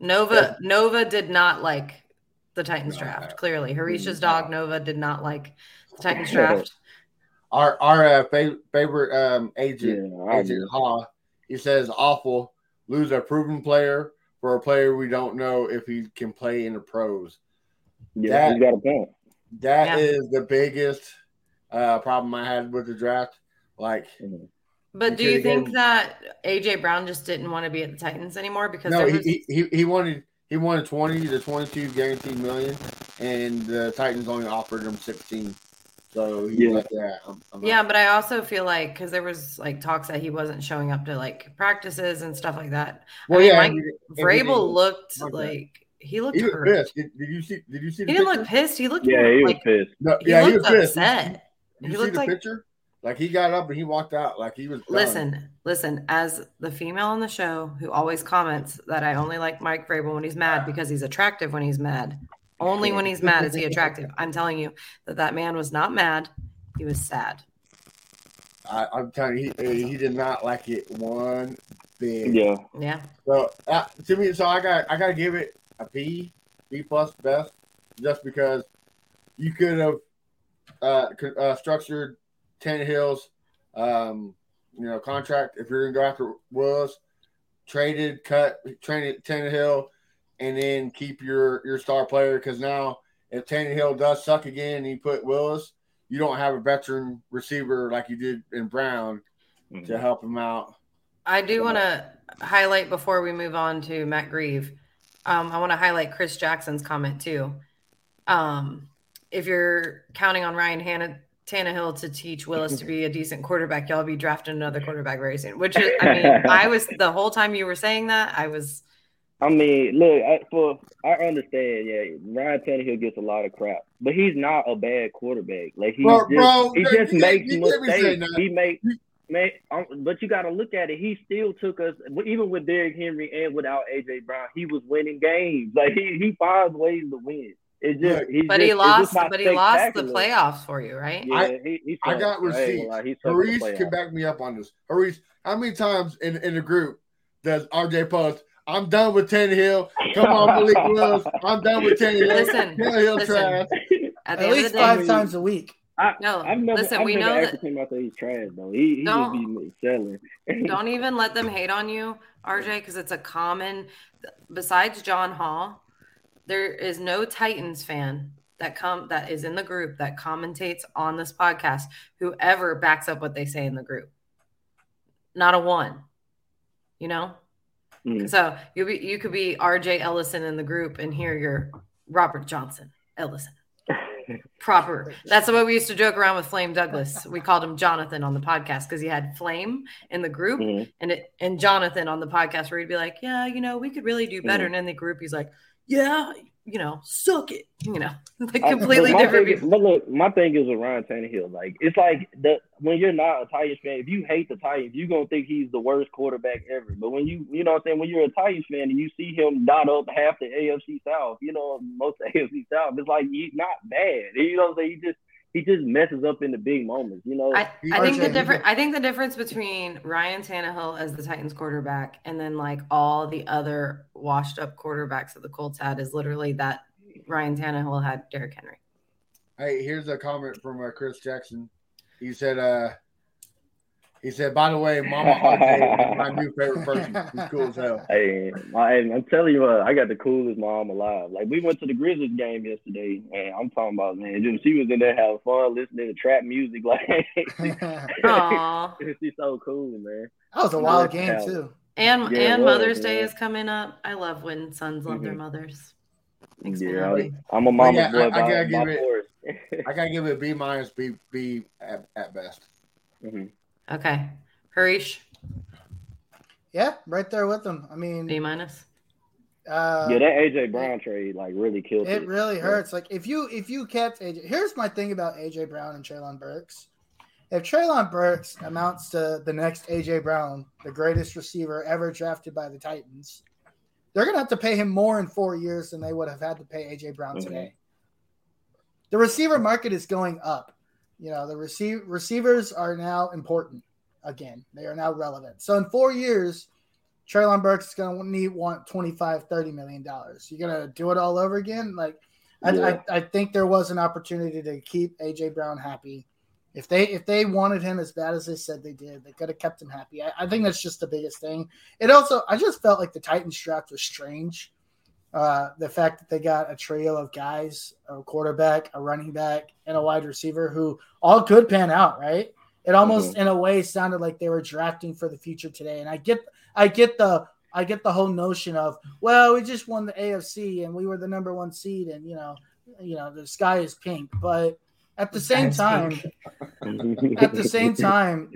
Nova Nova did not like the Titans no, draft. Clearly, Harisha's dog Nova did not like the Titans draft. Our our uh, favorite, favorite um, agent yeah, agent Ha, he says awful. Lose a proven player for a player we don't know if he can play in the pros. Yeah, that, he's got a point. That yeah. is the biggest uh, problem I had with the draft. Like, mm-hmm. but do you think that AJ Brown just didn't want to be at the Titans anymore because no, was... he, he he wanted he wanted twenty to twenty two guaranteed million, and the Titans only offered him sixteen. So yeah, like, yeah, I'm, I'm yeah. But I also feel like because there was like talks that he wasn't showing up to like practices and stuff like that. Well, I mean, yeah, Mike Vrabel looked like he looked he hurt. Pissed. Did, did, you see? Did you see? he didn't picture? look pissed. He looked yeah, he was pissed. No, he yeah, he was pissed. upset. Did you he see the like, picture? Like he got up and he walked out like he was. Done. Listen, listen. As the female on the show who always comments that I only like Mike Vrabel when he's mad because he's attractive when he's mad. Only when he's mad is he attractive. I'm telling you that that man was not mad. He was sad. I, am telling you, he, he did not like it one bit. Yeah. Yeah. So uh, to me, so I got I got to give it a B, B plus best, just because you could have uh, uh, structured Tannehill's, um, you know, contract. If you're going to go after Willis, traded, cut, traded Tannehill, and then keep your your star player. Because now, if Tannehill does suck again, and you put Willis, you don't have a veteran receiver like you did in Brown mm-hmm. to help him out. I do want to highlight before we move on to Matt Grieve. Um, I want to highlight Chris Jackson's comment too. Um, if you're counting on Ryan Hanna, Tannehill to teach Willis to be a decent quarterback, y'all be drafting another quarterback very soon. Which is, I mean, I was the whole time you were saying that, I was. I mean, look, I, for I understand. Yeah, Ryan Tannehill gets a lot of crap, but he's not a bad quarterback. Like he bro, just, bro, he just makes mistakes. He makes. Man, um, but you got to look at it. He still took us, even with Derrick Henry and without AJ Brown, he was winning games. Like he he finds ways to win It just, Look, he's But just, he it's lost. just not But he lost the playoffs for you, right? Yeah, I- he, he I got receipts. lie, he sucked in the Harish can back me up on this. Harish, how many times in, in the group does RJ post, I'm done with Tannehill. Come on, Malik Willis. I'm done with Tannehill. Listen, Tannehill listen. trash. At At least of the day, five mean- times a week. No. I've never, listen, I've we never know that. him out there he's trash though. He he just Don't- be selling. Don't even let them hate on you, RJ, because it's a common. Besides John Hall, there is no Titans fan that come that is in the group that commentates on this podcast whoever backs up what they say in the group. Not a one. You know. Mm. So you be you could be RJ Ellison in the group, and here you're Robert Johnson Ellison. Proper. That's the way we used to joke around with Flame Douglas. We called him Jonathan on the podcast because he had Flame in the group Mhm. and it and Jonathan on the podcast where he'd be like, Yeah, you know, we could really do better. And in the group, he's like, Yeah, you know, suck it. You know, like completely my different thing is- But look, my thing is with Ryan Tannehill. Like it's like the when you're not a Titans fan, if you hate the Titans, you're gonna think he's the worst quarterback ever. But when you you know what I'm saying, when you're a Titans fan and you see him dot up half the AFC South, you know, most of the AFC South, it's like he's not bad. You know what I'm saying? He just he just messes up in the big moments, you know. I, I think the difference. I think the difference between Ryan Tannehill as the Titans quarterback and then like all the other washed up quarterbacks that the Colts had is literally that Ryan Tannehill had Derrick Henry. Hey, here's a comment from uh, Chris Jackson. He said, uh, he said, by the way, Mama RJ is my new favorite person. He's cool as hell. Hey, I, I'm telling you, uh, I got the coolest mom alive. Like we went to the Grizzlies game yesterday, and I'm talking about man, just, she was in there having fun, listening to trap music. Like that Aw. she's so cool, man. That was a wild game Yeah. too. And Yeah, and was, Mother's Day is coming up. I love when sons love their Mhm. mothers. Makes Yeah, happy. I'm a mama's yeah, boy I- I gotta by give it- I gotta give it B minus, B B at, at best. Mhm. Okay. Harish, Yeah, right there with them. I mean, B minus. uh, Yeah, that AJ Brown trade like really killed it it. really hurts. Like if you if you kept AJ, here's my thing about AJ Brown and Treylon Burks. If Treylon Burks amounts to the next AJ Brown, the greatest receiver ever drafted by the Titans, they're gonna have to pay him more in four years than they would have had to pay AJ Brown Mhm. today. The receiver market is going up. You know, the receive receivers are now important again. They are now relevant. So in four years, Treylon Burks is going to need want 25, 30 million dollars. You're going to do it all over again. Like, I, I, I think there was an opportunity to keep AJ Brown happy. If they if they wanted him as bad as they said they did, they could have kept him happy. I, I think that's just the biggest thing. It also I just felt like the Titans draft was strange. Uh, the fact that they got a trio of guys, a quarterback, a running back, and a wide receiver who all could pan out, right? It almost in a way sounded like they were drafting for the future today. And I get I get the I get the whole notion of, well, we just won the AFC and we were the number one seed and you know, you know, the sky is pink. But at the same time, at the same time,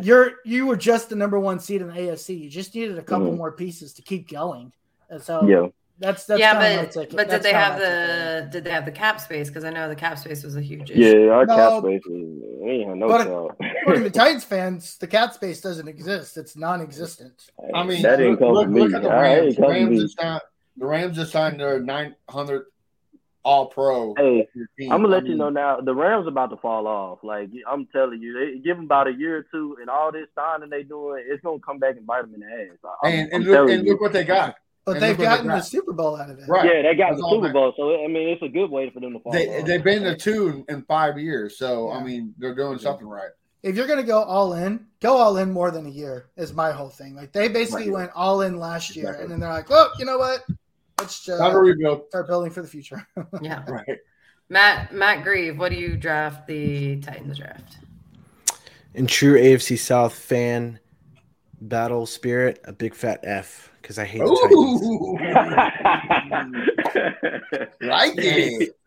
you're you were just the number one seed in the AFC. You just needed a couple Mhm. more pieces to keep going. And so yeah, that's that's yeah, kinda my but take- but did they have my take. the did they have the cap space? Because I know the cap space was a huge issue. yeah. Our No. cap space is we ain't have no But- According to Titans fans, the cap space doesn't exist. It's non-existent. I mean, that didn't look, come look, me. look at the Rams. it come The Rams, me. just signed, the Rams just signed their 900 All Pro. Hey. I'm gonna I let you know now. The Rams about to fall off. Like I'm telling you, they give them about a year or two, and all this signing they doing, it's gonna come back and bite them in the ass. I'm, And, I'm look, and look what they got. But And they've look what they gotten the. Super Bowl out of it. Right. Yeah, they got That's the Super Bowl, so I mean, it's a good way for them to fall They, they've been to two in, in five years. So, Yeah. I mean, they're doing something right. If you're gonna go all in, go all in more than a year is my whole thing. Like they basically Right. went all in last year, Exactly. and then they're like, "Well, you know what? Let's just Time to rebuild. start building for the future." Yeah. Right. Matt Matt Grieve, what do you draft the Titans draft? In true AFC South fan battle spirit, a big fat F because I hate the Titans. Ooh, like it.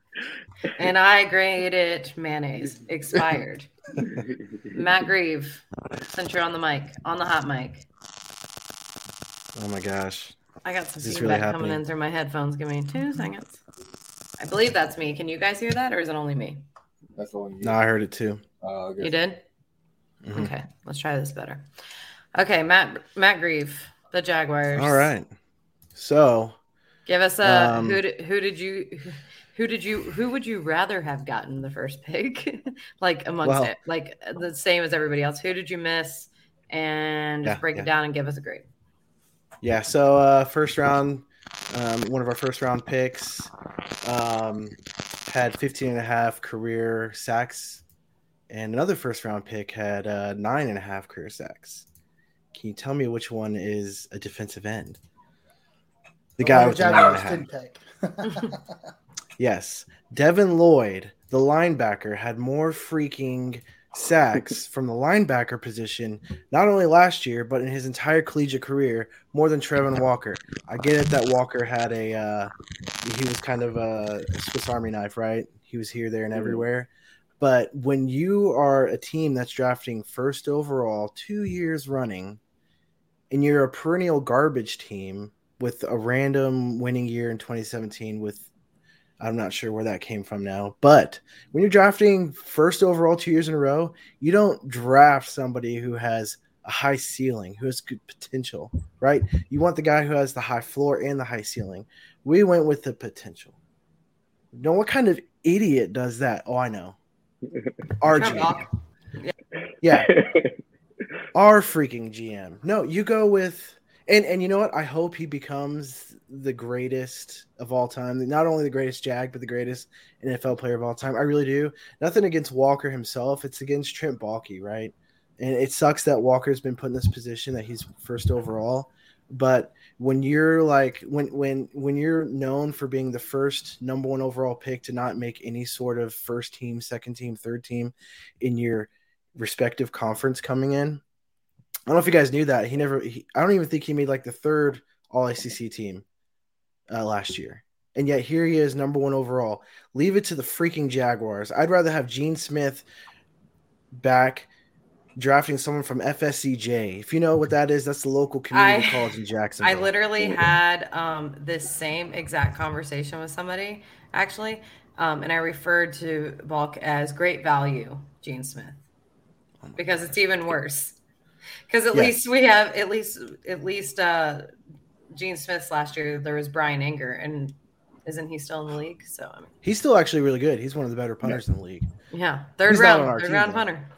And I graded mayonnaise expired. Matt Grieve, since you're on the mic, on the hot mic. Oh my gosh. I got some feedback really coming in through my headphones. Give me two seconds. I believe that's me. Can you guys hear that, or is it only me? That's all you No, I heard it too. Uh, You did. Mhm. Okay, let's try this better. Okay, Matt Matt Grieve, the Jaguars. All right. So Give us a Um, who did, who did you Who did you? Who would you rather have gotten the first pick? like amongst Well- it, like the same as everybody else. Who did you miss? And just Yeah, break yeah. it down and give us a grade. Yeah, so uh, first round, um, one of our first round picks um, had 15 and a half career sacks, and another first round pick had uh, nine and a half career sacks. Can you tell me which one is a defensive end? The guy with the the nine and a half. Yes. Devin Lloyd, the linebacker, had more freaking sacks from the linebacker position, not only last year, but in his entire collegiate career, more than Travon Walker. I get it that Walker had a, uh, he was kind of a Swiss Army knife, right? He was here, there, and Mhm. everywhere. But when you are a team that's drafting first overall two years running, and you're a perennial garbage team with a random winning year in 2017 with I'm not sure where that came from now, but when you're drafting first overall two years in a row, you don't draft somebody who has a high ceiling, who has good potential, right? You want the guy who has the high floor and the high ceiling. We went with the potential. You know what kind of idiot does that? Oh, I know. Trent RG. Bach. Yeah, our freaking GM. No, you go with and and you know what? I hope he becomes the greatest of all time. Not only the greatest Jag, but the greatest NFL player of all time. I really do. Nothing against Walker himself. It's against Trent Baalke, right? And it sucks that Walker's been put in this position that he's first overall. But when you're like when when when you're known for being the first number one overall pick to not make any sort of first team, second team, third team in your respective conference coming in. I don't know if you guys knew that he never. He, I don't even think he made like the third All ACC team uh, last year, and yet here he is, number one overall. Leave it to the freaking Jaguars. I'd rather have Gene Smith back drafting someone from FSCJ. If you know what that is, that's the local community I- college in Jacksonville. I literally had um, this same exact conversation with somebody actually, um, and I referred to Bulk as great value, Gene Smith, because it's even worse. Because at Yes. least we have at least at least uh, Gene Smith's last year there was Bryan Anger, and isn't he still in the league? So I mean, He's still actually really good. He's one of the better punters in the league. yeah, third He's round, third team, round though. punter,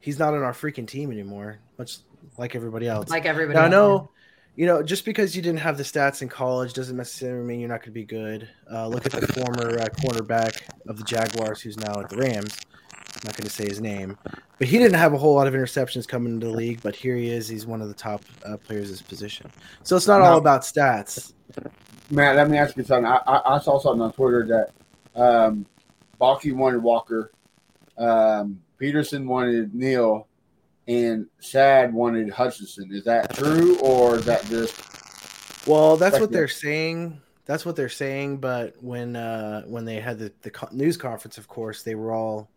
He's not on our freaking team anymore, much like everybody else. like everybody. Now, I know, you know, just because you didn't have the stats in college doesn't necessarily mean you're not going to be good. Uh, look at the former uh, cornerback of the Jaguars, who's now at the Rams. I'm not going to say his name, but he didn't have a whole lot of interceptions coming into the league. But here he is; he's one of the top uh, players his position. So it's not all about stats. Matt, let me ask you something. I, I, I saw something on Twitter that um, Baalke wanted Walker, um, Pederson wanted Neal, and Sad wanted Hutchinson. Is that true, or is that just Well, that's what they're saying. That's what they're saying. But when uh, when they had the, the co- news conference, of course, they were all,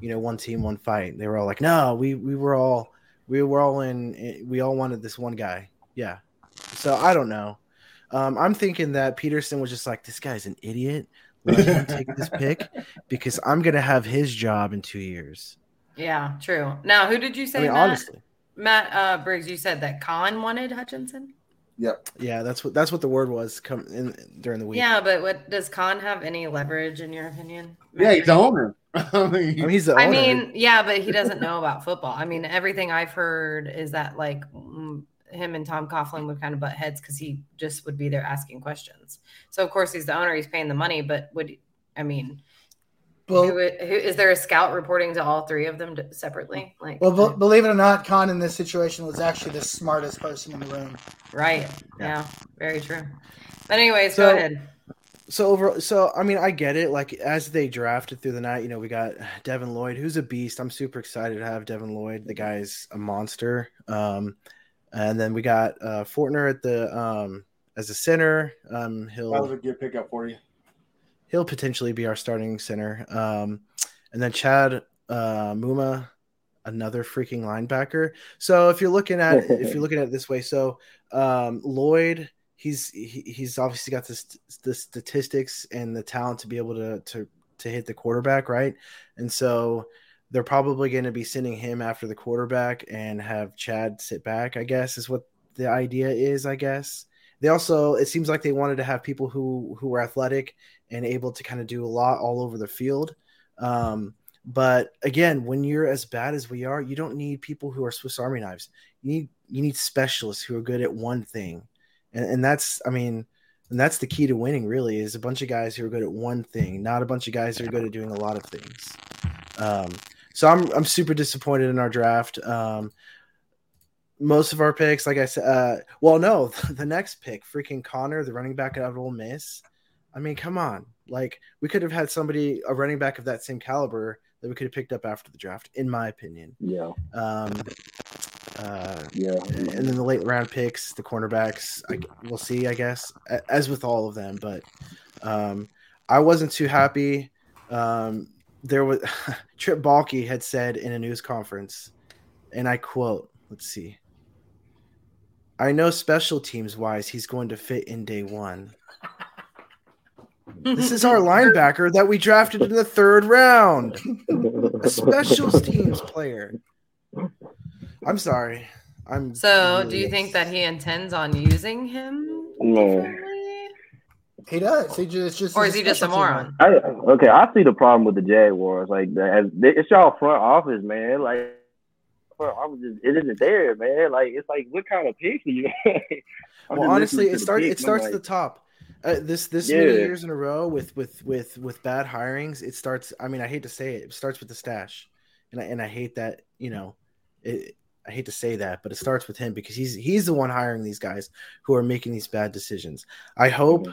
you know, one team, one fight. They were all like, "No, we we were all we were all in. We all wanted this one guy." Yeah. So I don't know. Um, I'm thinking that Pederson was just like, "This guy's an idiot. Let him take this pick because I'm gonna have his job in two years." Yeah, true. Now, who did you say? I mean, Matt? honestly, Matt uh, Briggs, you said that Colin wanted Hutchinson. Yep. yeah, that's what that's what the word was come in during the week. Yeah, but what does Khan have any leverage in your opinion? Yeah, he's the owner. I I mean, mean, he's the I owner. mean, yeah, but he doesn't know about football. I mean, everything I've heard is that like mm, him and Tom Coughlin would kind of butt heads because he just would be there asking questions. So of course he's the owner, he's paying the money, but would I mean, Well, who, who, is there a scout reporting to all three of them d- separately? Like, well, be- believe it or not, Khan in this situation was actually the smartest person in the room. right? Yeah. very true. But anyways, So- go ahead. So over, so I mean, I get it. Like as they drafted through the night, you know, we got Devin Lloyd, who's a beast. I'm super excited to have Devin Lloyd. The guy's a monster. Um, and then we got uh, Fortner at the um, as a center. Um, that was he'll a good pickup for you. he'll potentially be our starting center. Um, and then Chad uh, Muma, another freaking linebacker. So if you're looking at if you're looking at it this way, so um, Lloyd, he's he, he's obviously got the, the statistics and the talent to be able to to to hit the quarterback, right? And so they're probably going to be sending him after the quarterback and have Chad sit back. I guess is what the idea is. I guess. they also it seems like they wanted to have people who who were athletic and able to kind of do a lot all over the field. Um, but again, when you're as bad as we are, you don't need people who are Swiss Army knives. You need you need specialists who are good at one thing, and, and that's I mean, and that's the key to winning. Really, is a bunch of guys who are good at one thing, not a bunch of guys who are good at doing a lot of things. Um, so I'm I'm super disappointed in our draft. Um, most of our picks, like I said, uh, well, no, the next pick, freaking Conner, the running back out of Ole Miss. I mean, come on, like we could have had somebody, a running back of that same caliber, that we could have picked up after the draft, in my opinion. Yeah. Um, uh, Yeah. and then the late round picks, the cornerbacks, I, we'll see, I guess, as with all of them. But um, I wasn't too happy. Um, there was Trip Baalke had said in a news conference, and I quote, let's see. I know special teams wise, he's going to fit in day one. This is our linebacker that we drafted in the third round, a special teams player. I'm sorry. I'm So, do you think that he intends on using him? No. He does. He just, just Or is he just a moron? I okay. I see the problem with the Jaguars. Like the, it's y'all front office, man. Like front office, is- it isn't there, man. Like it's like what kind of picks are you? Well honestly listening it to the starts it and starts I'm at the top uh, this this many years in a row with with with with bad hirings it starts i mean i hate to say it it starts with the stash and i and i hate that you know it i hate to say that but it starts with him because he's he's the one hiring these guys who are making these bad decisions. I hope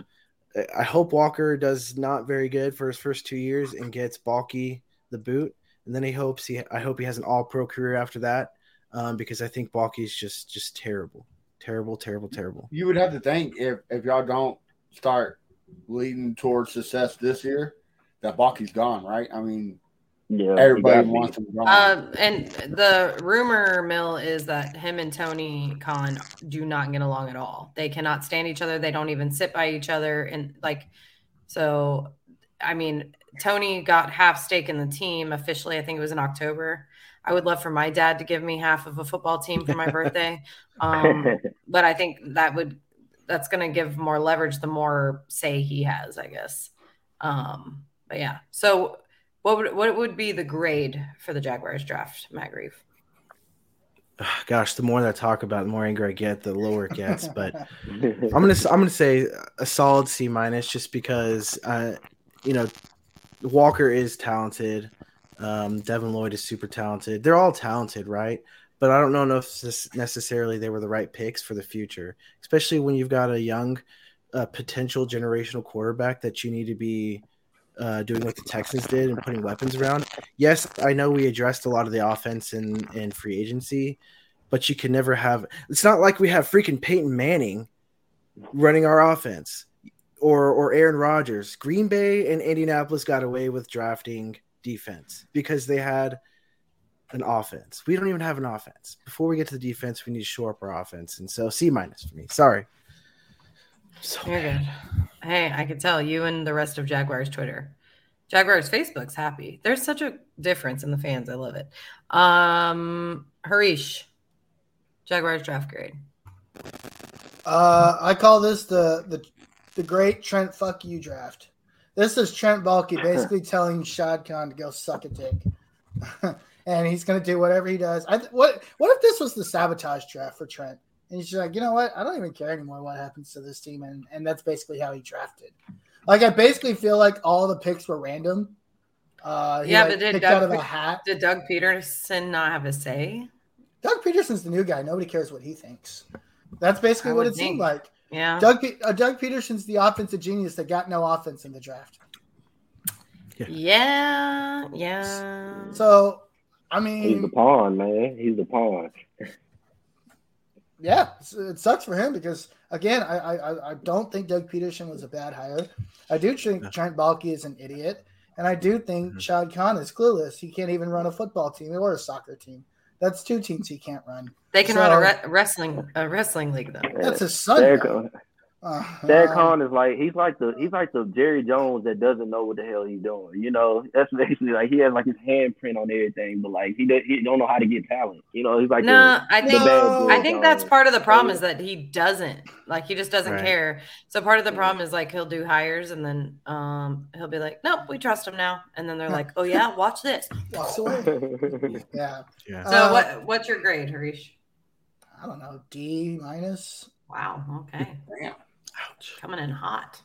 i hope walker does not very good for his first two years and gets Baalke the boot. And then he hopes he i hope he has an all pro career after that um, because i think Baalke is just just terrible. Terrible terrible terrible. You would have to think if if y'all don't start leading towards success this year, that Baalke's gone, right? I mean, yeah, everybody he wants me. him gone. Uh, and the rumor mill is that him and Tony Khan do not get along at all. They cannot stand each other. They don't even sit by each other. And like, so, I mean, Tony got half stake in the team officially. I think it was in October. I would love for my dad to give me half of a football team for my birthday. Um, but I think that would that's going to give more leverage the more say he has, I guess. Um, but yeah. So what would what would be the grade for the Jaguars draft, Matt Grieve? gosh, the more that I talk about, it, the more angry I get, the lower it gets. But I'm gonna I'm gonna say a solid C minus, just because uh, you know Walker is talented. Um, Devin Lloyd is super talented. They're all talented, right? But I don't know if this necessarily they were the right picks for the future, especially when you've got a young, uh, potential generational quarterback that you need to be uh, doing what the Texans did and putting weapons around. Yes, I know we addressed a lot of the offense in, in free agency, but you can never have. It's not like we have freaking Peyton Manning running our offense or or Aaron Rodgers. Green Bay and Indianapolis got away with drafting defense because they had an offense. We don't even have an offense. Before we get to the defense, we need to shore up our offense. And so C minus for me. Sorry. So You're good. Hey, I can tell you and the rest of Jaguars Twitter. Jaguars Facebook's happy. There's such a difference in the fans. I love it. Um Harish, Jaguars draft grade. Uh, I call this the the the great Trent fuck you draft. This is Trent Baalke basically telling Shad Khan to go suck a dick, and he's gonna do whatever he does. I th- what what if this was the sabotage draft for Trent? And he's just like, you know what? I don't even care anymore what happens to this team, and and that's basically how he drafted. Like I basically feel like all the picks were random. Uh, Yeah, like, but did Doug out of a hat. Did Doug Pederson not have a say? Doug Pederson's the new guy. Nobody cares what he thinks. That's basically I what would it seemed like. Yeah. Doug uh, Doug Pederson's the offensive genius that got no offense in the draft. Yeah. Yeah. So, I mean, He's the pawn, man. He's the pawn. Yeah, it sucks for him because again, I, I I- I don't think Doug Pederson was a bad hire. I do think No. Trent Baalke is an idiot, and I do think Mhm. Shad Khan is clueless. He can't even run a football team or a soccer team. That's two teams he can't run. They can So- run a re- wrestling a wrestling league though. That's his son. There now. go- Uh, Shad um, Khan is like he's like the he's like the Jerry Jones that doesn't know what the hell he's doing. You know, that's basically like he has like his handprint on everything, but like he do, he don't know how to get talent. You know, he's like No, the, I think bad No. I think that's part of the problem is that he doesn't like he just doesn't Right. care. So part of the problem is like he'll do hires and then um he'll be like, Nope, we trust him now. And then they're like, Oh yeah, watch this. Yeah. Yeah. So Uh, what what's your grade, Harish? I don't know. D minus. Wow, okay. Damn. Ouch. Coming in hot.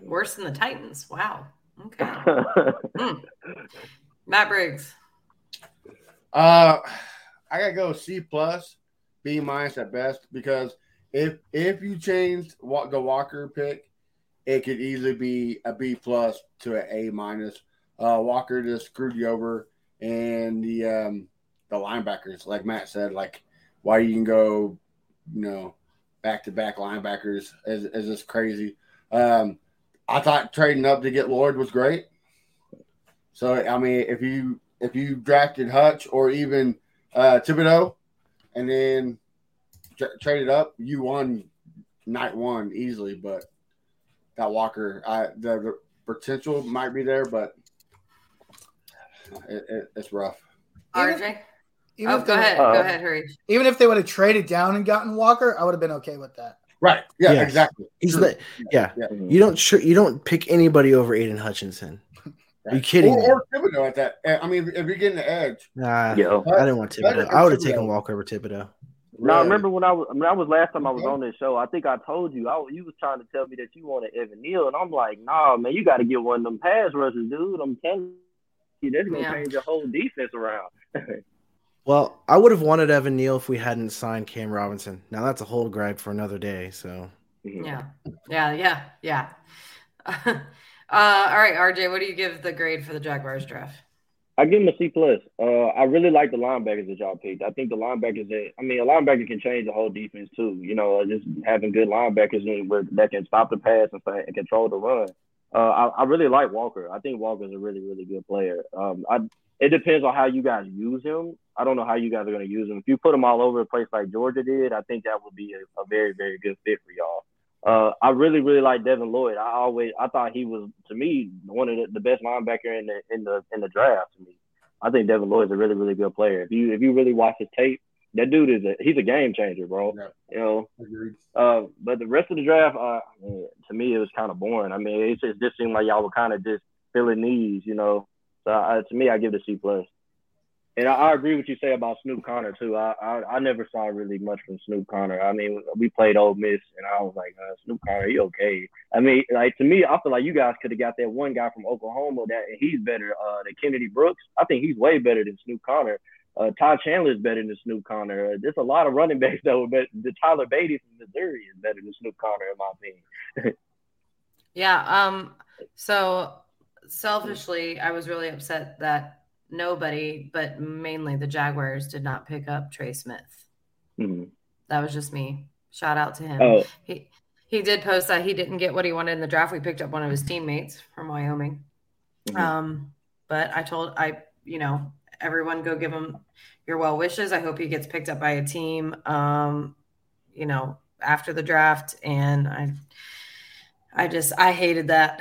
Worse than the Titans. Wow. Okay. Hmm. Matt Briggs. Uh, I gotta go C plus, B minus at best because if if you changed what the Walker pick, it could easily be a B plus to an A minus. Uh, Walker just screwed you over, and the um the linebackers, like Matt said, like why you can go, you know, back to back linebackers is is just crazy. Um, I thought trading up to get Lloyd was great. So I mean, if you if you drafted Hutch or even uh, Thibodeaux, and then tra- traded up, you won night one easily. But that Walker, I the, the potential might be there, but it, it, it's rough. RJ. Even Oh, if go they- ahead. Uh, go ahead, Harish. Even if they would have traded down and gotten Walker, I would have been okay with that. Right? Yeah, Yes. exactly. He's True. the, yeah. Mhm. You don't sure you don't pick anybody over Aidan Hutchinson. Are you kidding me? Or, or Thibodeaux at that. I mean, if you're getting the edge, Nah, Yeah. I didn't want Better Thibodeaux. I would have taken Walker over Thibodeaux. Now, Really. remember when I was, I mean, that was last time I was Okay. on this show. I think I told you, I, you was trying to tell me that you wanted Evan Neal, and I'm like, nah, man, you got to get one of them pass rushers, dude. I'm telling you, that's gonna Yeah. change your whole defense around. Well, I would have wanted Evan Neal if we hadn't signed Cam Robinson. Now that's a whole gripe for another day. So Yeah. Yeah, yeah, yeah. uh, all right, RJ, what do you give the grade for the Jaguars draft? I give him a C plus. Uh, I really like the linebackers that y'all picked. I think the linebackers that I mean, a linebacker can change the whole defense too. You know, just having good linebackers in where that can stop the pass and, and control the run. Uh, I, I really like Walker. I think Walker's a really, really good player. Um, I it depends on how you guys use him. I don't know how you guys are going to use him. If you put him all over the place like Georgia did, I think that would be a, a very, very good fit for y'all. Uh, I really, really like Devin Lloyd. I always, I thought he was to me one of the, the best linebacker in the in the in the draft. To me, I think Devin Lloyd's a really, really good player. If you if you really watch his tape, that dude is a he's a game changer, bro. Yeah. You know, Agreed. uh, but the rest of the draft, uh, to me, it was kind of boring. I mean, it just, just seemed like y'all were kind of just filling needs, you know. So uh, to me, I give it a C plus. And I, I agree with you say about Snoop Conner too. I, I I never saw really much from Snoop Conner. I mean, we played Ole Miss, and I was like, uh, Snoop Conner, he okay. I mean, like to me, I feel like you guys could have got that one guy from Oklahoma that and he's better. Uh, than Kennedy Brooks. I think he's way better than Snoop Conner. Uh, Todd Chandler is better than Snoop Conner. Uh, there's a lot of running backs that were better. The Tyler Badie from Missouri is better than Snoop Conner, in my opinion. Yeah. Um. So selfishly, I was really upset that nobody, but mainly the Jaguars, did not pick up Trey Smith. Mhm. That was just me. Shout out to him. Oh, He he did post that he didn't get what he wanted in the draft. We picked up one of his teammates from Wyoming. mhm. Um, but I told I, you know, everyone go give him your well wishes. I hope he gets picked up by a team. Um, you know, after the draft, and I, I just I hated that.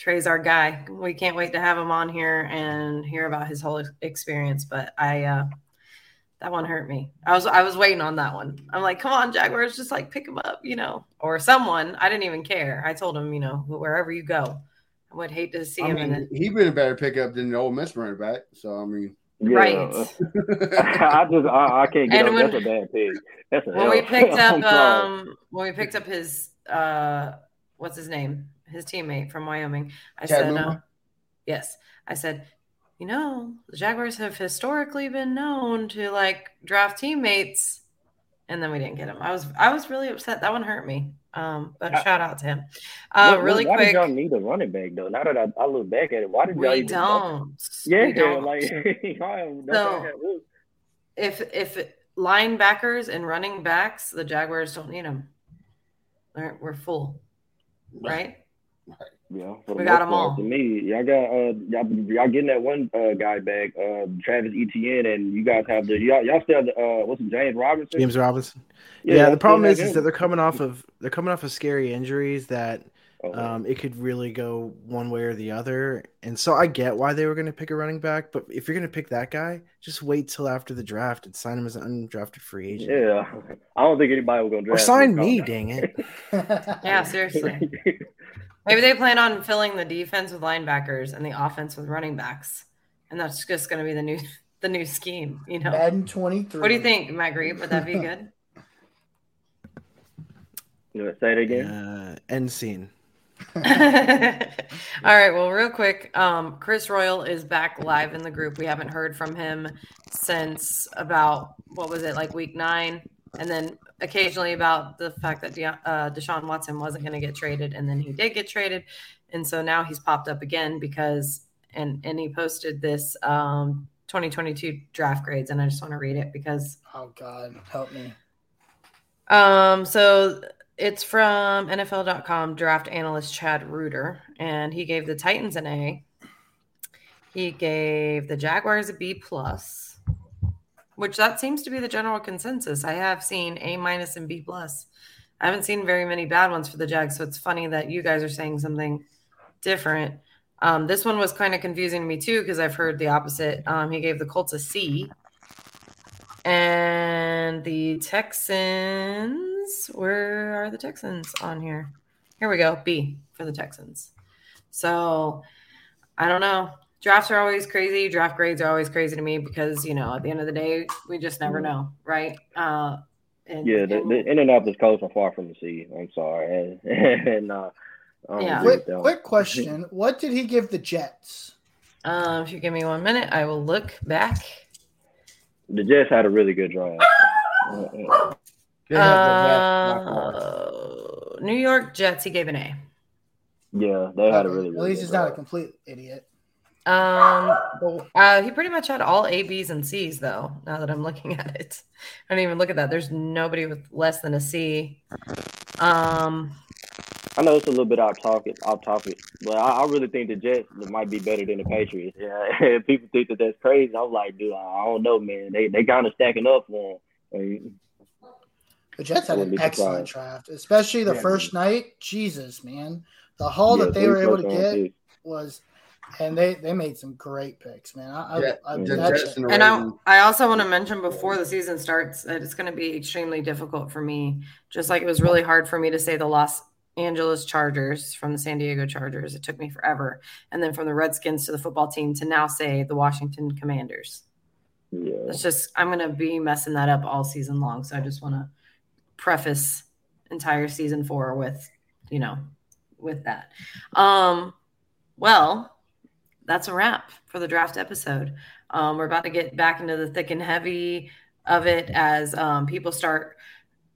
Trey's our guy. We can't wait to have him on here and hear about his whole experience. But I, uh, that one hurt me. I was I was waiting on that one. I'm like, come on, Jaguars, just like pick him up, you know, or someone. I didn't even care. I told him, you know, wherever you go, I would hate to see I him in mean, it. he been a better pickup than the old Miss running back. So I mean, yeah. Right. I just I, I can't get And up. when- That's a bad pick. That's a when we picked up um when we picked up his uh what's his name his teammate from wyoming. I Chad said uh, yes. I said you know the jaguars have historically been known to like draft teammates. And then we didn't get him i was i was really upset. That one hurt me. Um but I- shout out to him. Uh What- really why quick did y'all need a running back though? Now that I, I look back at it, why did y'all we even don't. Yeah, we don't. like y'all have- No. y'all have- look, if if linebackers and running backs the jaguars don't need them we're, we're full right Yeah, for the We got most 'em part. all. To me, y'all got uh, y'all, y'all getting that one uh, guy back, uh, Travis Etienne, and you guys have the y'all, y'all still have the uh, what's it, James Robinson? James Robinson. Yeah, Yeah, the problem is, is that they're coming off of they're coming off of scary injuries that Oh, um, it could really go one way or the other. And so I get why they were going to pick a running back, but if you're going to pick that guy, just wait till after the draft and sign him as an undrafted free agent. yeah, I don't think anybody was gonna Or draft. sign me, dang it. Yeah, seriously. Maybe they plan on filling the defense with linebackers and the offense with running backs, and that's just going to be the new the new scheme. You know. Madden 23. What do you think, Matt Grieve? Would that be good? You know, say it again. Uh, end scene. All right. Well, real quick, um, Chris Royal is back live in the group. We haven't heard from him since about what was it like week nine, and then occasionally about the fact that De- uh, Deshaun Watson wasn't going to get traded, and then he did get traded, and so now he's popped up again because and and he posted this um, 2022 draft grades, and I just want to read it because Oh, God. Help me. um, so it's from NFL.com draft analyst Chad Reuter, and he gave the Titans an A. He gave the Jaguars a B plus, which that seems to be the general consensus. I have seen A minus and B plus. I haven't seen very many bad ones for the Jags, so it's funny that you guys are saying something different. Um, this one was kind of confusing to me too because I've heard the opposite. Um, he gave the Colts a C, and the Texans, where are the Texans on here? Here we go. B for the Texans. So I don't know. Drafts are always crazy. Draft grades are always crazy to me because, you know, at the end of the day, we just never know, right? Uh, and, Yeah, the, and- the Indianapolis Colts are far from the sea. I'm sorry, and, and uh, I Yeah. Quick, quick question. What did he give the Jets? uh, if you give me one minute, I will look back. The Jets had a really good draft. Uh, They had the best by far. New York Jets, he gave an A. Yeah, they had a Okay, really. At really least good he's not a complete idiot. Um, uh, he pretty much had all A, B's, and C's though. Now that I'm looking at it, I don't even look at that. There's nobody with less than a C. Um, I know it's a little bit off topic, off topic, but I, I really think the Jets might be better than the Patriots. Yeah, people think that that's crazy. I'm like, dude, I don't know, man. They they kind of stacking up for him. The Jets had an excellent draft, especially the Yeah. first night. Jesus, man. The haul Yeah, that they were able to get picks. was, and they they made some great picks, man. I, I, Yeah, I, the that and I, I also want to mention before the season starts that it's going to be extremely difficult for me. Just like it was really hard for me to say the Los Angeles Chargers from the San Diego Chargers. It took me forever. And then from the Redskins to the football team to now say the Washington Commanders. Yeah, It's just I'm gonna be messing that up all season long. So I just want to preface entire season four with, you know, with that. Um, well, that's a wrap for the draft episode. Um, we're about to get back into the thick and heavy of it as um, people start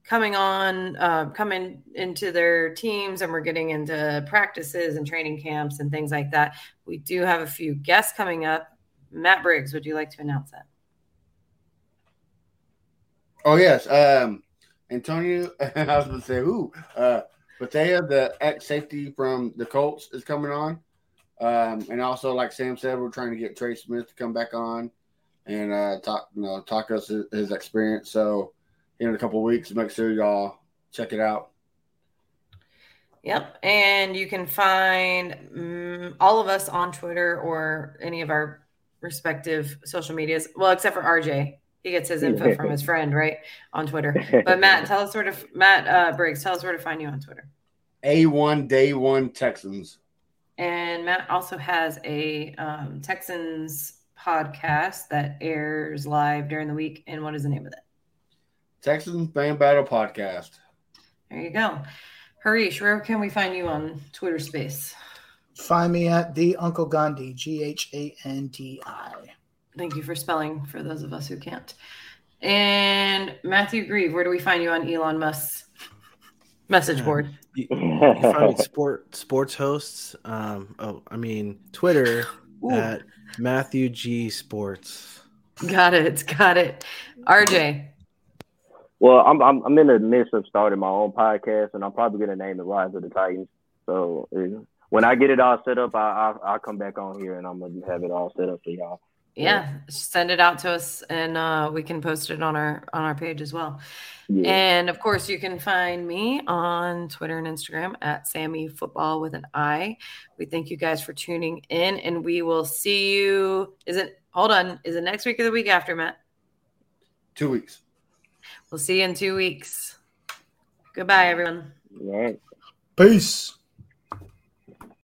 coming on, uh, coming into their teams, and we're getting into practices and training camps and things like that. We do have a few guests coming up. Matt Briggs, would you like to announce that? Oh yes, um, Antonio. I was going to say who, uh, have the ex safety from the Colts is coming on, um, and also like Sam said, we're trying to get Trey Smith to come back on and uh, talk, you know, talk us his, his experience. So in a couple weeks, make sure y'all check it out. Yep. And you can find mm, all of us on Twitter or any of our respective social medias. Well, except for RJ. He gets his info from his friend, right? On Twitter. But Matt, tell us where to Matt uh, Briggs, tell us where to find you on Twitter. A one day one Texans. And Matt also has a um, Texans podcast that airs live during the week. And what is the name of it? Texans Fan Battle Podcast. There you go. Harish, where can we find you on Twitter space? Find me at the Uncle Gandhi, G H A N D I. Thank you for spelling for those of us who can't. And Matthew Grieve, where do we find you on Elon Musk's message board? You, you find me sport sports hosts. Um, oh, I mean Twitter Ooh. at Matthew G Sports. Got it. Got it. RJ. Well, I'm, I'm I'm in the midst of starting my own podcast, and I'm probably gonna name it Rise of the Titans. So uh, when I get it all set up, I, I I'll come back on here and I'm gonna have it all set up for y'all. Yeah, send it out to us and uh, we can post it on our on our page as well. Yeah. And of course, you can find me on Twitter and Instagram at Sammy Football with an I. We thank you guys for tuning in, and we will see you. Is it? Hold on. Is it next week or the week after, Matt? Two weeks. We'll see you in two weeks. Goodbye, everyone. All right. Peace.